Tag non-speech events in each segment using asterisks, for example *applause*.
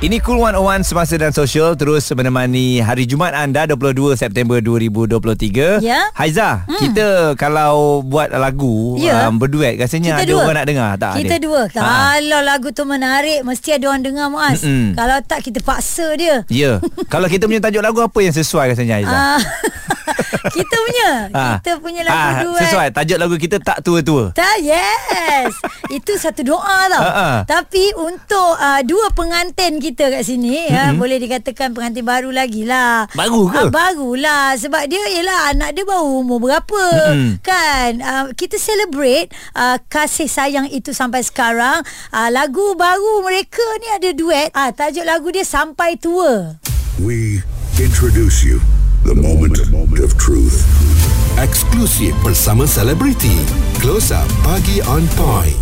Ini Cool 101 Semasa dan Sosial Terus menemani hari Jumaat anda 22 September 2023 Ya. Haiza hmm. Kita kalau buat lagu Ya. um, Berduet Rasanya Kita ada dua. orang nak dengar tak Kita ada? dua Ha. Kalau lagu tu menarik Mesti ada orang dengar Muaz Mm-mm. Kalau tak kita paksa dia Ya Kalau kita punya tajuk lagu Apa yang sesuai rasanya Haiza? Ah, *laughs* Kita punya Ah. Kita punya lagu Ah, duet Sesuai Tajuk lagu kita Tak tua-tua Tak, yes. *laughs* Itu satu doa tau. Ha, ha. Tapi untuk uh, dua pengantin kita kat sini, mm-hmm. ya, boleh dikatakan pengantin baru lagi lah. Baru ke? Uh, barulah. Sebab dia, ialah anak dia baru umur berapa. Mm-mm. Kan? Uh, kita celebrate uh, kasih sayang itu sampai sekarang. Uh, lagu baru mereka ni ada duet. Uh, tajuk lagu dia Sampai Tua. We introduce you the moment of truth. Eksklusif bersama selebriti. Close Up Pagi on Point.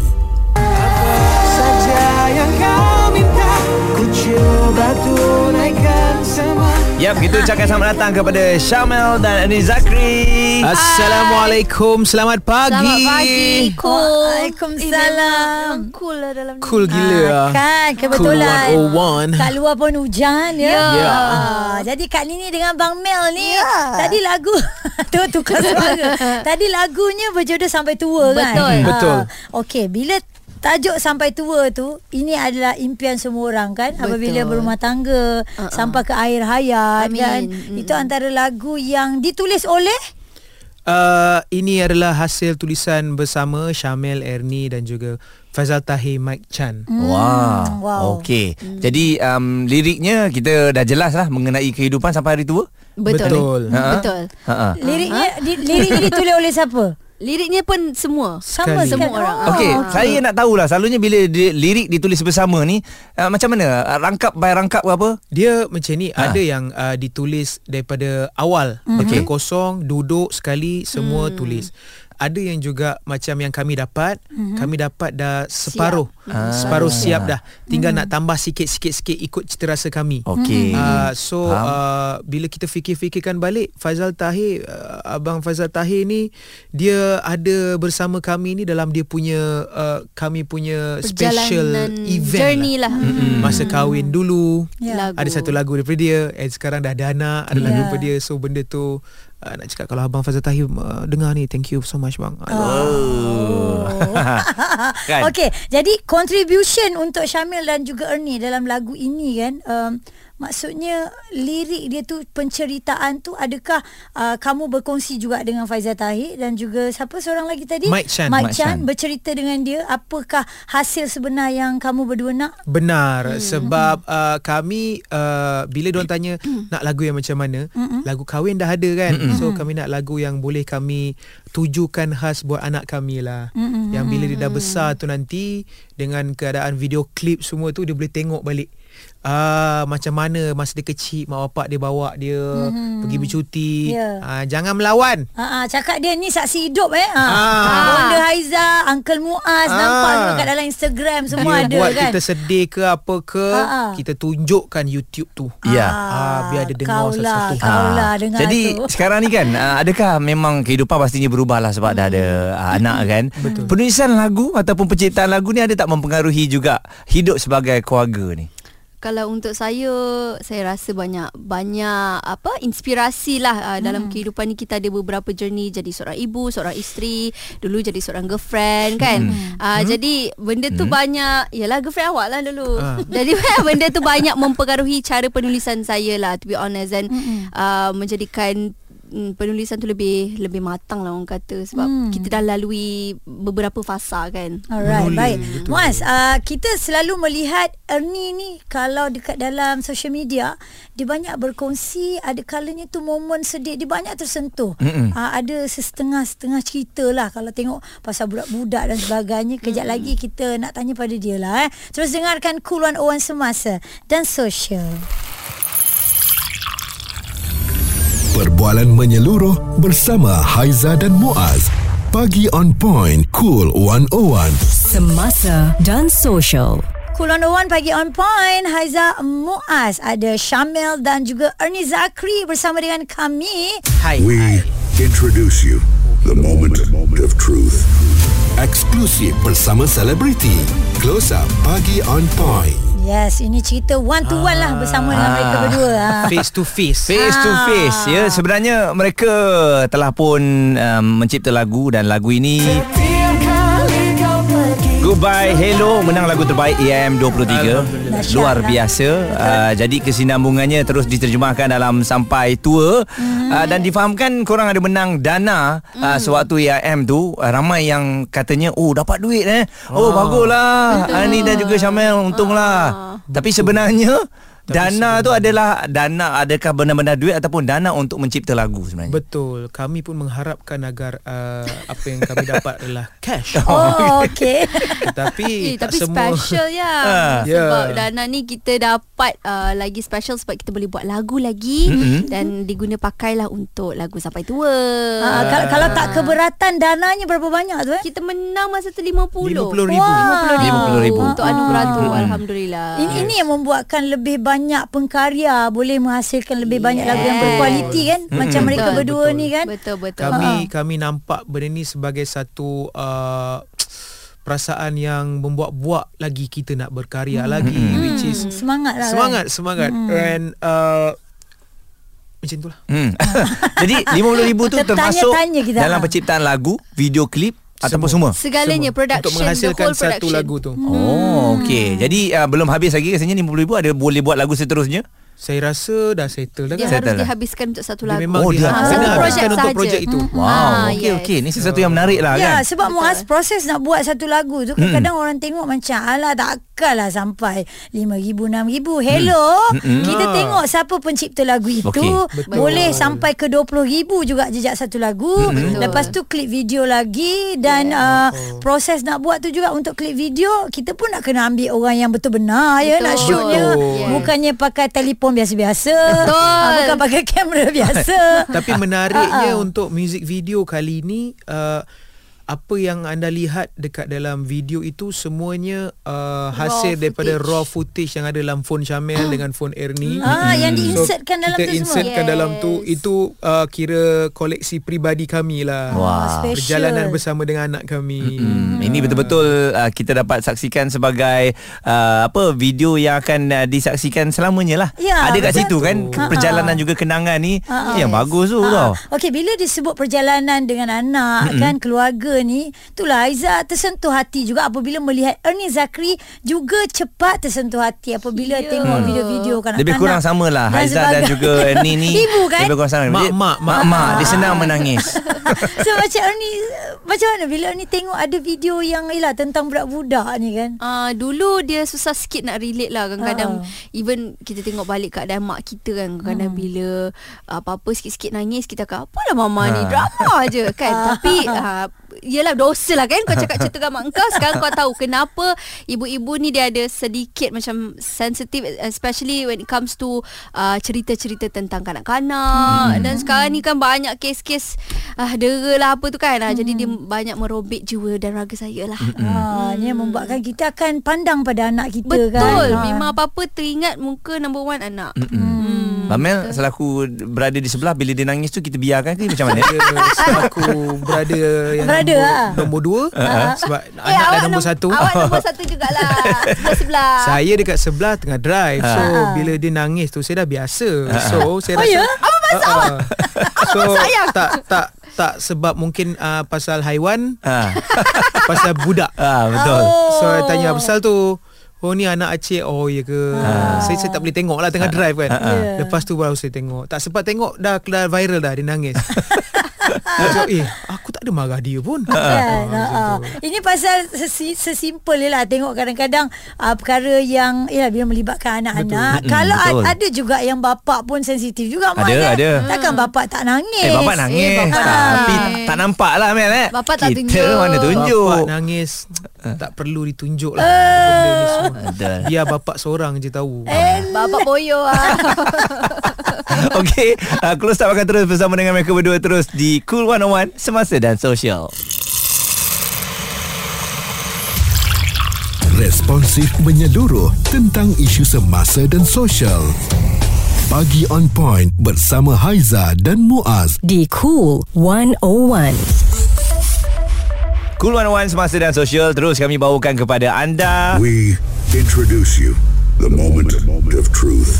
Saja yang kau minta Ku coba tunaikan semua Yap, kita ucapkan selamat datang kepada Syamel dan Ani Zakri. Assalamualaikum Selamat pagi Selamat pagi Cool Waalaikumsalam. Eh, Cool lah dalam ni Cool gila Ah, kan kebetulan Cool 101 Kat luar pun hujan ya. Ya. Ya. Ah, jadi Kak Nini dengan Bang Mel ni Ya. tadi lagu *laughs* tu tukar suara. tadi lagunya berjodoh sampai tua kan. Betul. Ah, Betul. Okey, bila Tajuk sampai tua tu Ini adalah impian semua orang kan Betul. Apabila berumah tangga uh-uh. Sampai ke akhir hayat Amin. kan Mm-mm. Itu antara lagu yang ditulis oleh uh, Ini adalah hasil tulisan bersama Syamel Erni dan juga Faizal Tahir Mike Chan Hmm, Wah, wow. okey. Jadi um, liriknya kita dah jelas lah mengenai kehidupan sampai hari tua. Betul Betul. Ha? Betul Ha. Liriknya di, Liriknya ditulis oleh siapa? Liriknya pun semua Sama Sekali. Semua orang. Oh, Okey, Ah. saya nak tahulah selalunya bila di, lirik ditulis bersama ni uh, macam mana? Uh, rangkap by rangkap ke apa? Dia macam ni Ha. Ada yang uh, ditulis daripada awal Mhm. Daripada Okey. kosong Duduk sekali Semua Hmm. tulis ada yang juga macam yang kami dapat Mhm. kami dapat dah separuh Ah. separuh siap dah tinggal Mhm. nak tambah sikit-sikit sikit ikut cita rasa kami Okey. Uh, so Faham. uh, bila kita fikir-fikirkan balik Faizal Tahir uh, abang Faizal Tahir ni dia ada bersama kami ni dalam dia punya uh, kami punya special Perjalanan event journey lah. Mm-mm. masa kahwin dulu Ya. Lagu. ada satu lagu daripada dia and sekarang dah ada anak ada lagu Ya. daripada dia so benda tu uh, nak cakap kalau abang Faizal Tahir uh, dengar ni thank you so much bang Oh. *laughs* kan? Okey, jadi contribution untuk Syamil dan juga Ernie dalam lagu ini kan um, maksudnya lirik dia tu penceritaan tu adakah uh, kamu berkongsi juga dengan Faizal Tahir dan juga siapa seorang lagi tadi? Mike Chan. Mike Mike Chan Chan. bercerita dengan dia apakah hasil sebenar yang kamu berdua nak? Benar hmm. sebab uh, kami uh, bila diorang tanya *coughs* nak lagu yang macam mana lagu kahwin dah ada kan so kami nak lagu yang boleh kami tujukan khas buat anak kami lah yang bila dia dah besar tu nanti dengan keadaan video klip semua tu dia boleh tengok balik Ah macam mana masa dia kecil mak bapak dia bawa dia Mhm. pergi bercuti Ya. ah, jangan melawan Ha, ha, cakap dia ni saksi hidup eh. Ha. Ah. Bonda Haiza, Uncle Muaz Ah. nampak kat dalam Instagram semua dia ada buat kan. kita sedih ke apa ke ah. kita tunjukkan YouTube tu Ya. Ah, biar dia dengar kaulah, satu-satu. Kaulah Ah, dengar Jadi tu. *laughs* sekarang ni kan uh, adakah memang kehidupan pastinya berubah lah sebab dah ada uh, anak kan. Betul. Penulisan lagu ataupun penciptaan lagu ni ada tak mempengaruhi juga hidup sebagai keluarga ni? Kalau untuk saya saya rasa banyak banyak apa inspirasi lah uh, dalam kehidupan ni. Kita ada beberapa journey. Jadi seorang ibu, seorang isteri, dulu jadi seorang girlfriend kan. Uh, jadi benda tu banyak. Yalah girlfriend awak lah dulu. Ah. *laughs* Jadi *laughs* benda tu banyak mempengaruhi cara penulisan saya lah to be honest. And uh, menjadikan mm, penulisan tu lebih lebih matang lah orang kata sebab Hmm. kita dah lalui beberapa fasa kan. Alright, baik. betul. Muaz, uh, kita selalu melihat Ernie ni kalau dekat dalam social media, dia banyak berkongsi, ada kalanya tu momen sedih, dia banyak tersentuh. Mm-mm. Uh, ada setengah-setengah cerita lah kalau tengok pasal budak-budak dan sebagainya. Kejap lagi kita nak tanya pada dia lah. Eh. Terus dengarkan Cool 101 Semasa dan Social. Perbualan menyeluruh bersama Haiza dan Muaz. Pagi on point, cool 101. Semasa dan social. Cool 101 pagi on point Haiza Muaz Ada Syamil dan juga Ernie Zakri Bersama dengan kami Hai We introduce you The moment of truth. Eksklusif bersama selebriti. Close Up Pagi on Point. Yes, ini cerita one to one lah bersama dengan mereka berdua. Ha. Face to face. Face to Ah. face ya sebenarnya mereka telah pun um, mencipta lagu dan lagu ini Setiap pergi Goodbye Hello. Menang lagu terbaik EM 23 Dahsyat luar biasa. Uh, jadi kesinambungannya terus diterjemahkan dalam sampai tua. Hmm. uh, dan difahamkan korang ada menang dana uh, sewaktu EM tu uh, ramai yang katanya oh dapat duit eh. Oh baguslah. Ani dan juga Syamel untunglah. Tapi sebenarnya dana tu adalah dana adakah benar-benar duit ataupun dana untuk mencipta lagu sebenarnya Betul. Kami pun mengharapkan agar uh, apa yang kami dapat *laughs* adalah cash. Oh, okey. *laughs* Tetapi Eh, tapi semua special ya. *laughs* Ah. Sebab Ya. Dana ni kita dapat uh, lagi special sebab kita boleh buat lagu lagi Mm-mm. dan diguna pakailah untuk lagu sampai tua. Ha, kalau, kalau tak keberatan dananya berapa banyak tu eh? kita menang masa tu 50. 50 ribu. Wah. RM50,000. Untuk anugerah tu alhamdulillah. Ini, ini yang membuatkan lebih banyak pengkarya boleh menghasilkan lebih banyak lagu yang Yes. berkualiti kan macam mereka Betul, berdua betul. ni kan Betul betul. Kami kami nampak benda ni sebagai satu uh, perasaan yang membuat-buat lagi kita nak berkarya lagi which is Hmm, semangat lah semangat semangat and uh, macam tu lah. Hmm. *laughs* Jadi RM50,000 tu termasuk kita. dalam penciptaan lagu, video klip ataupun semua. Segalanya Semua. production untuk menghasilkan the whole satu production. lagu tu. Oh, okey. Jadi uh, belum habis lagi rasanya RM50,000 ada boleh buat lagu seterusnya? Saya rasa dah settle dah Dia kan. Settle harus lah. dihabiskan untuk satu Dia lagu. memang Oh, dia, dia- dia kena satu habiskan projek untuk projek itu. Hmm. Wow, Ah, okey yes. okey. Ini sesuatu yang menarik lah Ya, kan. sebab Muaz proses nak buat satu lagu tu kadang-kadang orang tengok macam alah takkanlah sampai RM5,000 RM6,000. Hello. Kita Ah. tengok siapa pencipta lagu itu. Betul. Boleh sampai ke RM20,000 juga jejak satu lagu. Betul. Lepas tu klip video lagi dan uh, proses nak buat tu juga untuk klip video kita pun nak kena ambil orang yang betul benar ya Betul. nak shootnya. Betul. Bukannya pakai telefon biasa-biasa. Betul. Ah, bukan pakai *laughs* kamera biasa. Tapi *laughs* menariknya ah. untuk music video kali ni uh, apa yang anda lihat dekat dalam video itu semuanya uh, hasil Raw daripada footage. raw footage yang ada dalam phone Syamel dengan phone Ernie. Ah, yang diinsertkan dalam kita tu semua. insertkan dalam tu Yes. itu uh, kira koleksi peribadi kami lah. Wah. special. Perjalanan bersama dengan anak kami. Hmm, ini betul-betul uh, kita dapat saksikan sebagai uh, apa video yang akan uh, disaksikan selamanya lah. Ya, Ada kat situ tu. kan Ha-ha. perjalanan juga kenangan ni Ha-ha. yang bagus tu tau. Ah, Okey, bila disebut perjalanan dengan anak mm kan keluarga ni, itulah Aiza tersentuh hati juga apabila melihat Ernie Zakri juga cepat tersentuh hati apabila Ya. tengok video-video kanak-kanak. Lebih kurang sama lah dan Haiza dan sebagainya. juga Ernie ni *laughs* Ibu kan? Lebih kurang sama Dia- Mak-mak, mak-mak. Mak-mak Dia senang menangis *laughs* so macam Ernie macam mana bila Ernie tengok ada video yang ialah tentang budak-budak ni kan? Uh, dulu dia susah sikit nak relate lah Kadang-kadang Ah. Even kita tengok balik keadaan mak kita kan Kadang-kadang Hmm. bila uh, Apa-apa sikit-sikit nangis Kita akan Apalah mama ni Ha. Drama je kan *laughs* Tapi uh, Yelah dosa lah kan Kau cakap *laughs* cerita dengan mak kau Sekarang kau tahu Kenapa Ibu-ibu ni dia ada sedikit Macam sensitif Especially when it comes to uh, Cerita-cerita tentang kanak-kanak. Dan sekarang ni kan banyak kes-kes uh, Dera lah apa tu kan. Uh, Jadi dia banyak merobek jiwa dan raga saya lah. Ha, ni yang membuatkan kita akan pandang pada anak kita Betul. kan. Ha. Memang apa-apa teringat Muka number one anak. Hmm. Bamel selaku berada di sebelah Bila dia nangis tu Kita biarkan ke macam mana *laughs* selaku berada yang Berada, nombor, ah. nombor dua sebab Eh, anak dah nombor nom- satu. Awak nombor *laughs* satu jugalah Sebelah-sebelah Saya dekat sebelah tengah drive. So Ah. bila dia nangis tu saya dah biasa. So saya Oh, rasa ya? Apa pasal awak? So tak tak tak sebab mungkin uh, pasal haiwan, ha. pasal budak. ha, Betul So saya tanya pasal tu Oh ni anak Aceh Oh ya ke? Saya, saya tak boleh tengok lah Tengah drive kan. Ya. Lepas tu baru saya tengok. Tak sempat tengok Dah keluar viral dah Dia nangis *laughs* Macam eh Aku tak ada marah dia pun Kan? Ha, ha. Ini pasal sesi, sesimpel je lah Tengok kadang-kadang uh, Perkara yang Yalah bila melibatkan anak-anak Betul. Kalau betul. ada juga yang bapak pun sensitif juga Mak, Ada, kan? ada. Takkan bapak tak nangis Eh bapak nangis Eh, bapak Tapi nangis. tak nampak lah Mel eh Bapak tak Kita tunjuk. mana tunjuk Bapak nangis Tak perlu ditunjuk lah Benda ni semua Betul. Biar bapak seorang je tahu Bapak boyo lah *laughs* *laughs* Okey, uh, Close Up akan terus bersama dengan mereka berdua terus di Cool 101 Semasa dan Sosial. Responsif menyeluruh tentang isu semasa dan sosial. Pagi on point bersama Haiza dan Muaz. di Cool 101. Cool 101 Semasa dan Sosial Terus kami bawakan kepada anda We introduce you the moment of truth.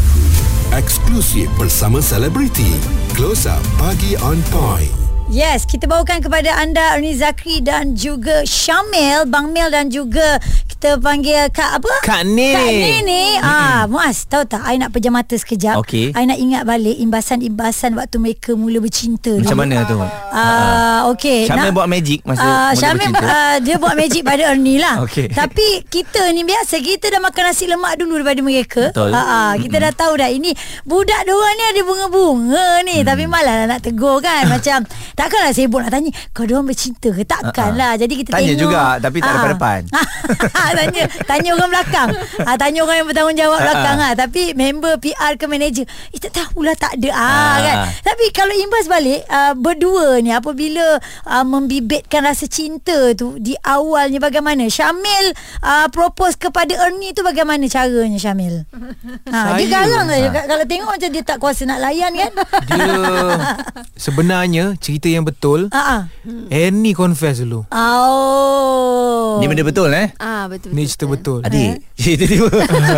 Eksklusif bersama selebriti. Close Up Pagi on Point. Yes, kita bawakan kepada anda Ernie Zakri dan juga Syamil, Bang Mel dan juga kita panggil Kak apa? Kak Nene. Kak Nene. Ah, Muaz, tahu tak? I nak pejam mata sekejap. Okey. I nak ingat balik imbasan-imbasan waktu mereka mula bercinta. Macam dulu. mana tu? Ah, okey. Syamil Nak- buat magic masa Ah, mula Syamil bercinta? uh, dia buat magic pada Ernie lah. *laughs* Okey. Tapi kita ni biasa kita dah makan nasi lemak dulu daripada mereka. Betul. Ah, ah, kita dah tahu dah ini budak diorang ni ada bunga-bunga ni tapi malah nak tegur kan *laughs* macam takkanlah sibuk nak tanya kau diorang bercinta ke takkan lah. Jadi kita Tanya tengok. juga, tapi tak Ah. depan-depan. *laughs* tanya tanya orang belakang. Ah, tanya orang yang bertanggungjawab belakang ah. Tapi member PR ke manager, eh tak tahulah tak ada ah, Ah. kan. Tapi kalau imbas balik uh, berdua ni apabila uh, membibitkan rasa cinta tu di awalnya bagaimana? Syamil uh, propose kepada Ernie tu bagaimana caranya Syamil? Ha, *laughs* dia garang saja kalau tengok macam dia tak kuasa nak layan kan. Dia *laughs* sebenarnya cerita yang betul. Ha ah. Ernie confess dulu. Oh. Ni benda betul eh? Ah betul. Ni cerita betul. Adik. Cerita *laughs* tiba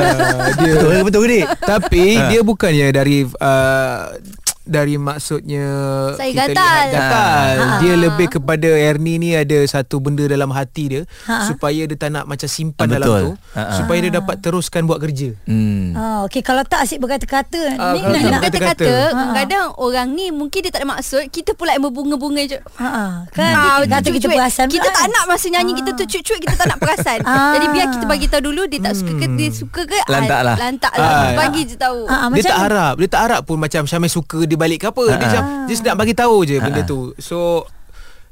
*laughs* dia Betul ke betul ke dik? Tapi dia bukannya dari uh, dari maksudnya Saya kita gatal. lihat gatal. Ha. Dia lebih kepada Ernie ni ada satu benda dalam hati dia Ha. supaya dia tak nak macam simpan dalam betul. tu Ha, ha. supaya dia dapat teruskan buat kerja. Hmm. Ah, okey kalau tak asyik berkata-kata Ah, ni kalau nak tak nak berkata-kata. Kata-kata Kadang orang ni Mungkin dia tak ada maksud Kita pula yang berbunga-bunga je Ha. Kan Ah, kata kita perasan Kita tak nak masa nyanyi Kita tu cuit-cuit Kita tak nak perasan Ah. Jadi biar kita bagi tahu dulu Dia tak suka ke Dia suka ke Lantak lah. Lantak lah Ah. Bagi je tahu Ah, ah, dia tak harap Dia tak harap pun Macam Syamil suka dia balik ke apa Dia macam Dia nak bagi tahu je benda tu So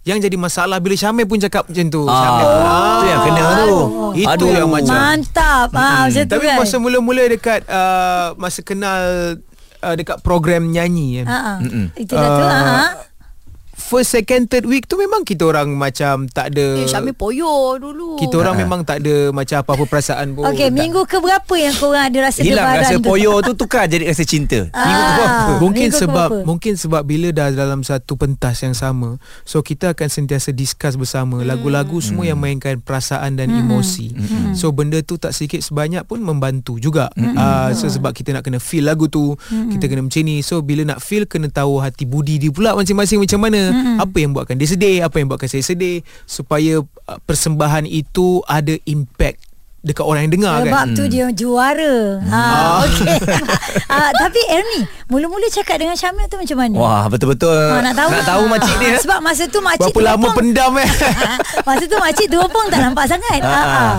Yang jadi masalah Bila Syamil pun cakap macam tu Ah, Syamil, tu yang kena tu. Itu Aduh. yang macam Mantap. Ah macam tu Tapi kan. masa mula-mula dekat uh, Masa kenal uh, Dekat program nyanyi kan Ha ah. Mm-mm. Itu dah tu. Ah, Ha ah. First, second, third week tu Memang kita orang macam Tak ada Eh Syamil poyo dulu Kita orang memang tak ada Macam apa-apa perasaan pun Okey, Tak- minggu ke berapa yang korang ada rasa Hilang debaran rasa tu? poyo tu Tukar jadi rasa cinta Minggu ke Ah. berapa Mungkin Minggu sebab keberapa? mungkin sebab bila dah dalam satu pentas yang sama, so kita akan sentiasa discuss bersama lagu-lagu semua yang mainkan perasaan dan emosi. So benda tu tak sedikit sebanyak pun membantu juga. Uh, so sebab kita nak kena feel lagu tu, kita kena macam ni. So bila nak feel kena tahu hati budi dia pula masing-masing macam mana. Apa yang buatkan dia sedih, apa yang buatkan saya sedih supaya uh, persembahan itu ada impact dekat orang yang dengar Sebab kan. tu dia juara. Ha, okey. *laughs* ah, tapi Ernie, mula-mula cakap dengan Syamil tu macam mana? Wah betul-betul Ah, nak tahu Nak tahu makcik dia Ah, *laughs* Sebab masa tu makcik Berapa lama pendam eh? *laughs* Masa tu makcik teropong tak nampak sangat. Ha ah. Ah,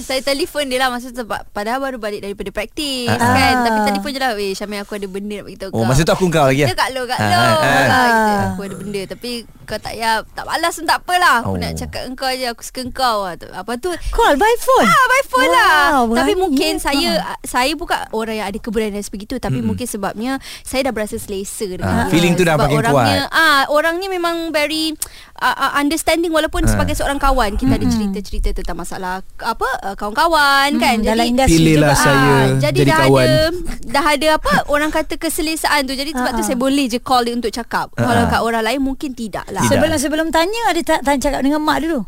saya telefon dia lah masa tu sebab padahal baru balik daripada praktis Ah. kan tapi telefon je lah weh Syamil aku ada benda nak beritahu kau Oh masa tu aku kau lagi dia kat lo kat Ah, lo ah, ah. ah, aku ada benda tapi kau tak payah tak balas pun tak apalah aku Oh. nak cakap engkau je aku suka engkau lah. apa tu Call by phone. Ah, by phone lah. Wow, Tapi berani, mungkin ya. saya saya bukan orang yang ada keberanian sebegitu tapi mm mungkin sebabnya saya dah berasa selesa Ah, dengan dia. feeling tu dah makin orangnya, kuat. Ah, orangnya memang very uh, uh, understanding walaupun Ah. sebagai seorang kawan kita ada cerita-cerita tentang masalah apa uh, kawan-kawan kan. dalam Jadi industri Pilihlah juga. saya Ah, jadi, jadi dah kawan. ada dah ada apa orang kata keselesaan tu. Jadi sebab tu Ah, ah. saya boleh je call dia untuk cakap. Ah, Kalau ah. kat orang lain mungkin tidak lah. Tidak. Sebelum sebelum tanya ada tak tanya cakap dengan mak dulu.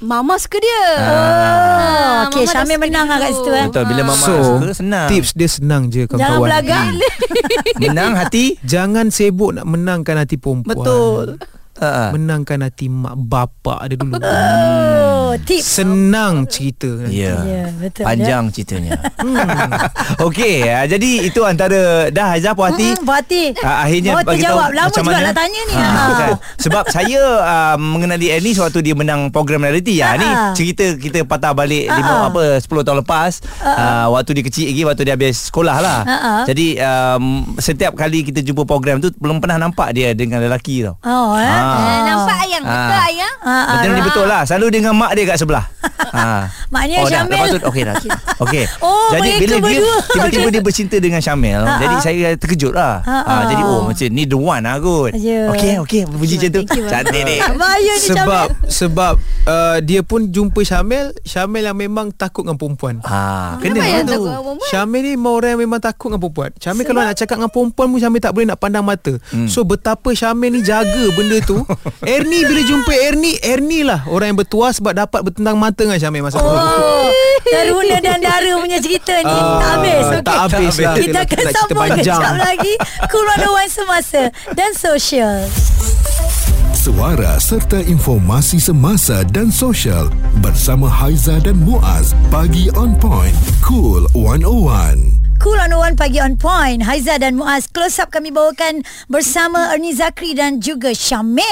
Mama suka dia. Ah. Okey Mama dah Syamil menang lah kat situ eh. Betul bila mama So suka senang Tips dia senang je Jangan kawan-kawan belagak. *laughs* Menang hati Jangan sibuk nak menangkan hati perempuan Betul Ah. Menangkan hati mak bapak dia dulu Oh, tips. Senang cerita Ya. Ya, betul, Panjang ceritanya. *laughs* Okey, ah, jadi itu antara dah Haizah puas hati. Hmm, puas hati. Ah, akhirnya Baru bagi tahu. Lama macam juga mana. nak tanya ni. Ah. kan? Sebab saya uh, mengenali Ernie sewaktu dia menang program reality ya. Ah. Ni cerita kita patah balik Ah. lima apa 10 tahun lepas uh, waktu dia kecil lagi waktu dia habis sekolah lah. Ah. Jadi um, setiap kali kita jumpa program tu belum pernah nampak dia dengan lelaki tau. Oh. Ah. Eh, nampak ayang? Betul Ah. ayang? Ah, ah, Betul ni betul lah Selalu dengan mak dia kat sebelah. *laughs* Ha. Maknanya oh, dah, Syamil- Lepas tu Okey dah. *laughs* Okey. Oh, Jadi bila dia. Tiba-tiba dia bercinta dengan Syamil Ha, Jadi ha. saya terkejut lah. Ha, ha, ha. Jadi oh macam ni the one lah kot. Ya. Okey okey Puji macam tu. Cantik ni Bahaya ni sebab Syamil. sebab uh, dia pun jumpa Syamil Syamil yang memang takut dengan perempuan. Ha, Kena. Kenapa lah yang tu takut dengan perempuan? Syamil ni memang orang yang memang takut dengan perempuan. Syamil kalau nak cakap dengan perempuan pun Syamil tak boleh nak pandang mata. Hmm. So betapa Syamil ni jaga benda tu. *laughs* Ernie bila jumpa Ernie Ernie lah orang yang bertuah sebab dapat bertentang mata dengan Syamil masa tu Oh, Teruna dan Dara punya cerita ni Ah, tak habis. okey? tak habis lah. Kita akan sambung panjang. kejap lagi. Cool 101 Semasa dan Sosial. Suara serta informasi semasa dan sosial bersama Haiza dan Muaz pagi on point cool 101 Cool on One Pagi on Point. Haiza dan Muaz Close up kami bawakan Bersama Ernie Zakri Dan juga Syamil.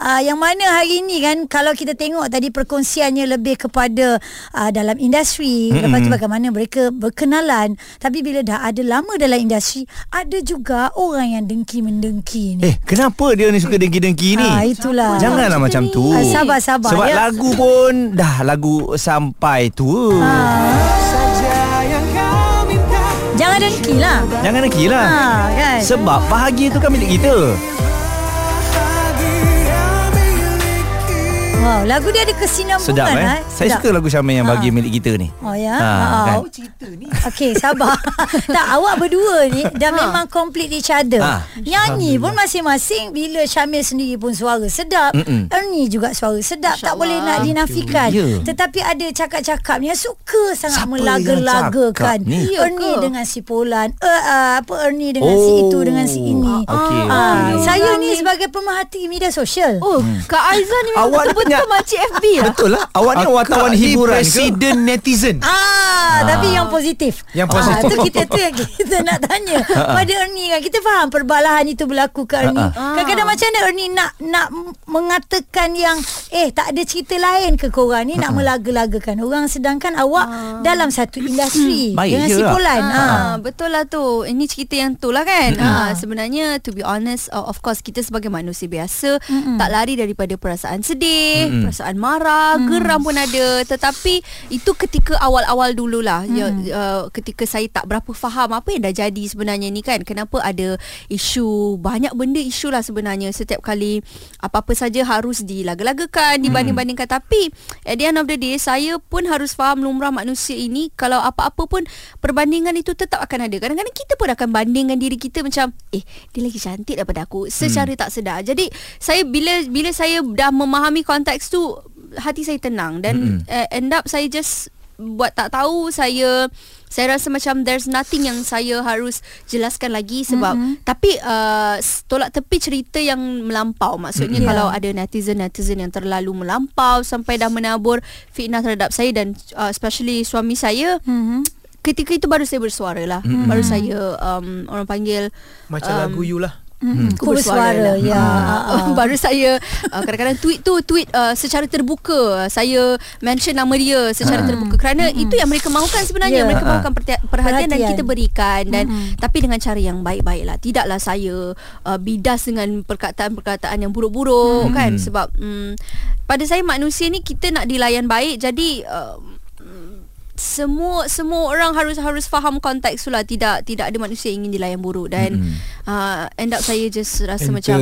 Uh, Yang mana hari ini kan Kalau kita tengok tadi Perkongsiannya lebih kepada uh, Dalam industri. Mm-hmm. Lepas tu bagaimana mereka Berkenalan. Tapi bila dah ada lama dalam industri Ada juga Orang yang dengki-mendengki ni. Eh kenapa dia ni suka dengki-dengki ni? Ah, itulah. Janganlah macam tu. Ah, sabar, sabar, Sebab ya. lagu pun Dah lagu sampai tua. Minta Jangan dengki lah Jangan dengki lah ha, kan? Sebab bahagia tu kan milik kita Wow, lagu dia ada kesinambungan Sedap eh ah. Saya Sedap. suka lagu Syamil yang bahagia milik kita ni Oh ya. Ha, kan? Okey, sabar. *laughs* tak, awak berdua ni dah memang complete each other. Ha. Nyanyi pun masing-masing bila Syamil sendiri pun suara sedap, Mm-mm. Ernie juga suara sedap, tak boleh nak dinafikan. Ya. Tetapi ada cakap-cakap ni yang suka sangat Siapa melaga-lagakan. ni? Ya Ernie ke? dengan si Polan, uh, uh, apa Ernie dengan si Oh. itu dengan si ini. Okey, Ah, okey. saya ni sebagai pemerhati media sosial. Oh, Kak Aizan ni memang Awak punya- makcik FB lah. Betul lah Awak ni wartawan hiburan ke? Presiden netizen Ah, tapi yang positif. Yang Ah, positif. tu kita tu yang kita nak tanya *laughs* pada Ernie kan. Kita faham perbalahan itu berlaku ke Ernie. Kadang-kadang macam mana Ernie nak nak mengatakan yang eh tak ada cerita lain ke korang ni nak melaga-lagakan orang sedangkan awak dalam satu industri *clears throat* Baik dengan je si lah. Polan. Ah, Ah. betul lah tu. Ini cerita yang tu lah kan. Ah, sebenarnya to be honest, of course kita sebagai manusia biasa tak lari daripada perasaan sedih, perasaan marah, geram pun ada. Tetapi itu ketika awal-awal dululah. Ya, uh, ketika saya tak berapa faham apa yang dah jadi sebenarnya ni kan. Kenapa ada isu banyak benda isu lah sebenarnya setiap kali apa-apa saja harus dilaga-lagakan, dibanding-bandingkan. Tapi at the end of the day saya pun harus faham lumrah manusia ini kalau apa-apa pun perbandingan itu tetap akan ada. Kadang-kadang kita pun akan bandingkan diri kita macam eh dia lagi cantik daripada aku secara hmm. tak sedar. Jadi saya bila bila saya dah memahami konteks tu hati saya tenang dan hmm. uh, end up saya just buat tak tahu saya saya rasa macam there's nothing yang saya harus jelaskan lagi sebab mm-hmm. tapi uh, tolak tepi cerita yang melampau maksudnya mm-hmm. kalau ada netizen-netizen yang terlalu melampau sampai dah menabur fitnah terhadap saya dan uh, especially suami saya Mhm. ketika itu baru saya bersuara lah mm-hmm. baru saya um, orang panggil Macam um, lagu you lah Hmm. Aku bersuara, bersuara lah. ya. Ah, ah. *laughs* Baru saya uh, kadang-kadang tweet tu tweet uh, secara terbuka. Saya mention nama dia secara terbuka kerana itu yang mereka mahukan sebenarnya. Ya. Mereka mahukan perhati- perhatian dan Perhatian. kita berikan dan tapi dengan cara yang baik-baik lah. Tidaklah saya uh, bidas dengan perkataan-perkataan yang buruk-buruk kan sebab um, pada saya manusia ni kita nak dilayan baik jadi uh, semua semua orang harus harus faham konteks tu lah tidak tidak ada manusia yang ingin dilayan buruk. Dan mm. uh, end up saya just rasa Enter- macam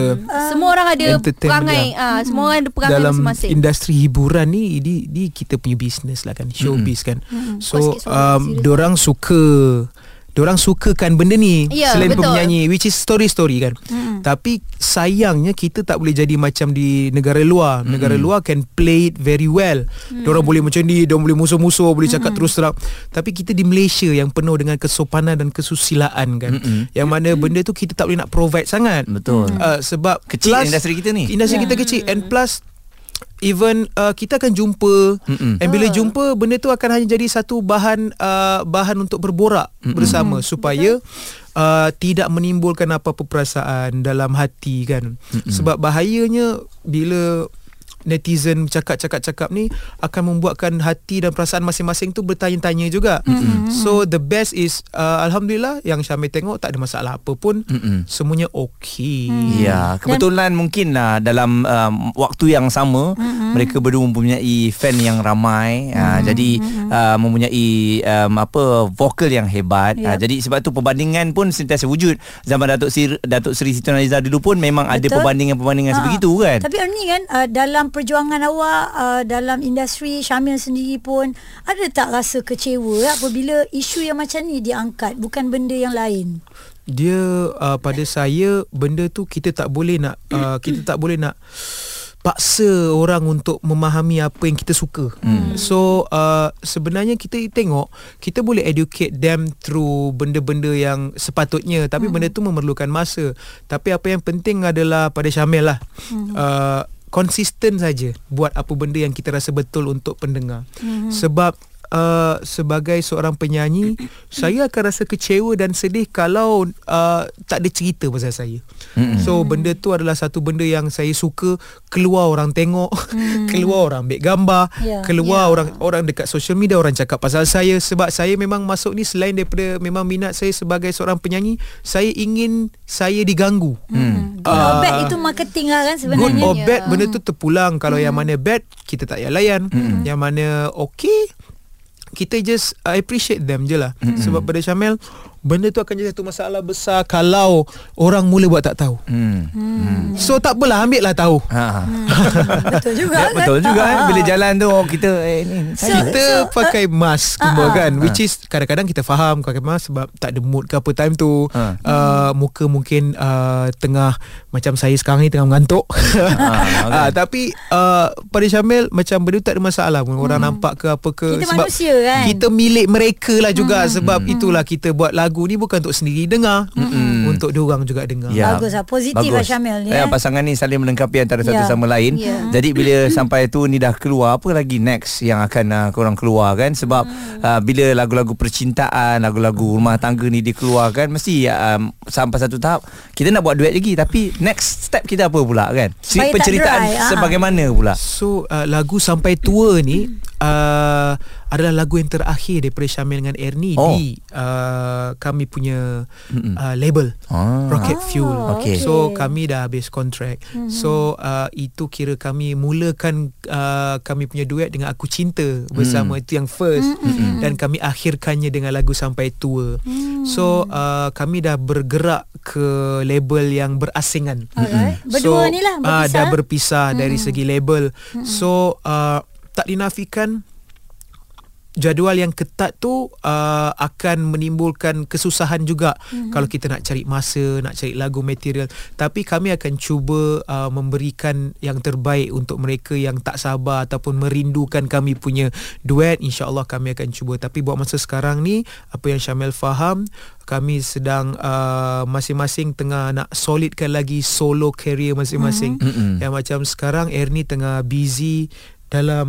semua orang ada perangai. uh, semua orang ada perangai dalam masing-masing. industri hiburan ni di di kita punya bisnes lah kan. Showbiz kan. So Kau sikit suara um, dorang suka Diorang sukakan benda ni Ya, Selain betul. penyanyi Which is story-story kan mm. Tapi sayangnya Kita tak boleh jadi macam di negara luar mm. Negara luar can play it very well mm. Diorang boleh macam ni Diorang boleh musuh-musuh Boleh cakap terus terang Tapi kita di Malaysia Yang penuh dengan kesopanan Dan kesusilaan kan Mm-mm. Yang mana benda tu Kita tak boleh nak provide sangat Betul. uh, Sebab Kecil plus- industri kita ni. Industri kita kecil And plus Even uh, kita akan jumpa Mm-mm. And bila jumpa Benda tu akan hanya jadi Satu bahan uh, Bahan untuk berborak Mm-mm. Bersama Supaya uh, Tidak menimbulkan Apa-apa perasaan Dalam hati kan Mm-mm. Sebab bahayanya Bila netizen cakap-cakap-cakap ni akan membuatkan hati dan perasaan masing-masing tu bertanya-tanya juga. Mm-hmm. So the best is uh, alhamdulillah yang Syamil tengok tak ada masalah apa pun. Mm-mm. Semuanya okey. Ya, kebetulan mungkin lah dalam um, waktu yang sama mm-hmm. mereka berdua mempunyai fan yang ramai. Mm-hmm. Uh, jadi uh, mempunyai um, apa vokal yang hebat. Uh, Yep. jadi sebab tu perbandingan pun sentiasa wujud. Zaman Datuk Sri Datuk Sri Siti Nurhaliza dulu pun memang ada Betul. perbandingan-perbandingan Ha. sebegitu kan. Tapi Ernie kan uh, dalam perjuangan awak uh, dalam industri Syamil sendiri pun ada tak rasa kecewa apabila isu yang macam ni diangkat bukan benda yang lain. Dia uh, pada saya benda tu kita tak boleh nak uh, kita tak boleh nak paksa orang untuk memahami apa yang kita suka. Hmm. So uh, sebenarnya kita tengok kita boleh educate them through benda-benda yang sepatutnya tapi hmm. benda tu memerlukan masa. Tapi apa yang penting adalah pada Syamil lah. Hmm. Uh, konsisten saja buat apa benda yang kita rasa betul untuk pendengar. Hmm. Sebab uh, sebagai seorang penyanyi *coughs* saya akan rasa kecewa dan sedih kalau uh, tak ada cerita pasal saya. Mm-hmm. So benda tu adalah satu benda yang saya suka keluar orang tengok, *laughs* mm. keluar orang ambil gambar, Ya, keluar ya. orang orang dekat social media orang cakap pasal saya sebab saya memang masuk ni selain daripada memang minat saya sebagai seorang penyanyi, saya ingin saya diganggu. Hmm. Good Ah. or bad itu marketing lah kan Good sebenarnya. or bad benda tu terpulang Kalau yang mana bad Kita tak payah layan Yang mana okay Kita just uh, appreciate them je lah. Sebab pada Syamil Benda tu akan jadi satu masalah besar Kalau orang mula buat tak tahu. Hmm. So tak apalah ambil lah tahu. Ha. Betul juga Ya, kan. betul juga kan bila jalan tu oh, kita eh ni So- kita so, pakai mask semua ah, kan which is kadang-kadang kita faham pakai mask sebab tak ada mood ke apa time tu. Ah. uh, muka mungkin uh, tengah macam saya sekarang ni tengah mengantuk. Okay. ah, tapi uh, pada Syamil macam benda tu tak ada masalah pun. Orang nampak ke apa ke Kita sebab manusia kan? kita milik mereka lah juga sebab itulah kita buat lagu ni bukan untuk sendiri dengar untuk diorang juga dengar Bagus lah. Positif lah Syamil ni, Ya, eh. pasangan ni saling melengkapi antara satu Ya. sama lain. Ya. Jadi bila *laughs* sampai tu ni dah keluar, apa lagi next yang akan uh, korang keluar kan? Sebab Hmm. uh, bila lagu-lagu percintaan, lagu-lagu rumah tangga ni dikeluarkan, mesti um, sampai satu tahap kita nak buat duet lagi. Tapi next step kita apa pula kan? Supaya Penceritaan dry, ah. sebagaimana pula? So uh, lagu Sampai Tua ni uh, adalah lagu yang terakhir daripada Syamil dengan Ernie Oh. di uh, kami punya uh, label Ah. Rocket Fuel. Okey. So kami dah habis kontrak. So uh, itu kira kami mulakan uh, kami punya duet dengan Aku Cinta bersama itu yang first dan kami akhirkannya dengan lagu Sampai Tua. So uh, kami dah bergerak ke label yang berasingan. Alright. Berdua ni lah, ah, berpisah. dah berpisah dari segi label. So uh, tak dinafikan jadual yang ketat tu uh, akan menimbulkan kesusahan juga mm-hmm. kalau kita nak cari masa, nak cari lagu material. Tapi kami akan cuba uh, memberikan yang terbaik untuk mereka yang tak sabar ataupun merindukan kami punya duet. InsyaAllah kami akan cuba. Tapi buat masa sekarang ni, apa yang Syamil faham, kami sedang uh, masing-masing tengah nak solidkan lagi solo career masing-masing. Mm-hmm. Yang macam sekarang Ernie tengah busy dalam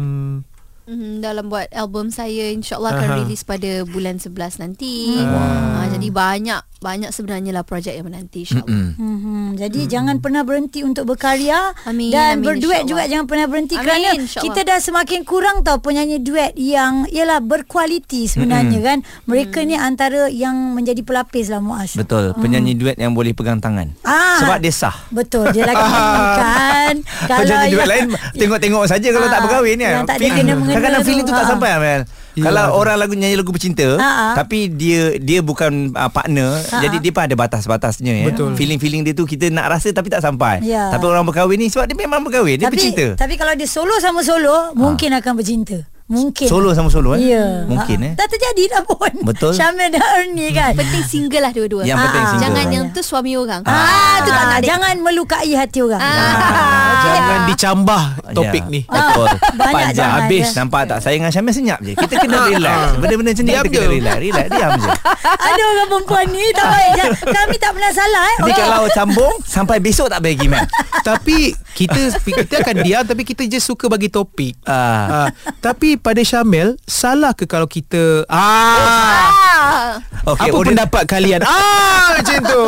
Mm, dalam buat album saya insyaallah akan Aha. release pada bulan 11 nanti. Wow. jadi banyak banyak sebenarnya lah projek yang menanti insyaallah. Hmm, jadi jangan pernah berhenti untuk berkarya Amin, dan amin, berduet insyaAllah. juga jangan pernah berhenti Amin, kerana insyaAllah. kita dah semakin kurang tau penyanyi duet yang ialah berkualiti sebenarnya kan. Mereka ni antara yang menjadi pelapis lah Muaz. Betul, penyanyi duet yang boleh pegang tangan. Ah. Sebab dia sah. Betul dia lagi *laughs* kan. Penyanyi duet lain tengok-tengok saja kalau tak Ah, berkahwin kan. yang tak ada kena-mengena Kadang-kadang tu. feeling tu tak Ah. sampai Amel. Ya, Kalau betul. orang lagu nyanyi lagu bercinta Ah, ah. tapi dia dia bukan uh, partner Ah, jadi dia pun ada batas-batasnya ya. Betul. Feeling-feeling dia tu kita nak rasa tapi tak sampai. Ya. Tapi orang berkahwin ni sebab dia memang berkahwin, dia tapi, bercinta. Tapi kalau dia solo sama solo mungkin akan bercinta. Mungkin. Solo sama solo eh. Ya. Mungkin Ah, eh. Dah terjadi dah pun. Betul. Syamil dan Ernie kan. Penting single lah dua-dua. Yang penting Ah, single. Jangan Ah. yang tu suami orang. Ah, Ah, tu tak nak dek. Jangan melukai hati orang. Ah. jangan dicambah topik Ya, ni. Betul. Banyak Panjang jangan, habis. ya. Nampak tak? Saya dengan Syamil senyap je. Kita kena relax. Benda-benda macam ni kita kena relax. Relax, diam je. Ada orang perempuan ni tak baik. *laughs* Kami tak pernah salah eh. Ni kalau sambung sampai besok tak bagi man. tapi kita kita akan diam tapi kita je suka bagi topik. Ah. Ah, tapi pada Syamil salah ke kalau kita ah Ah. Okey, apa audio- pendapat kalian? Ah macam tu.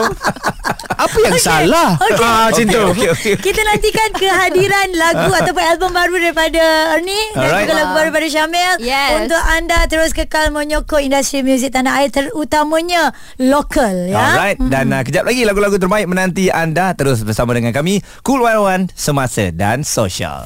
Apa yang salah? Okey. Ah, macam tu. Okey, okey. Kita nantikan kehadiran lagu ataupun album baru daripada Ernie dan Alright. juga lagu baru daripada Syamil Yes. untuk anda terus kekal menyokong industri muzik tanah air terutamanya lokal ya. Alright Dan uh, kejap lagi Lagu-lagu terbaik menanti anda Terus bersama dengan kami Cool 101 Semasa dan Sosial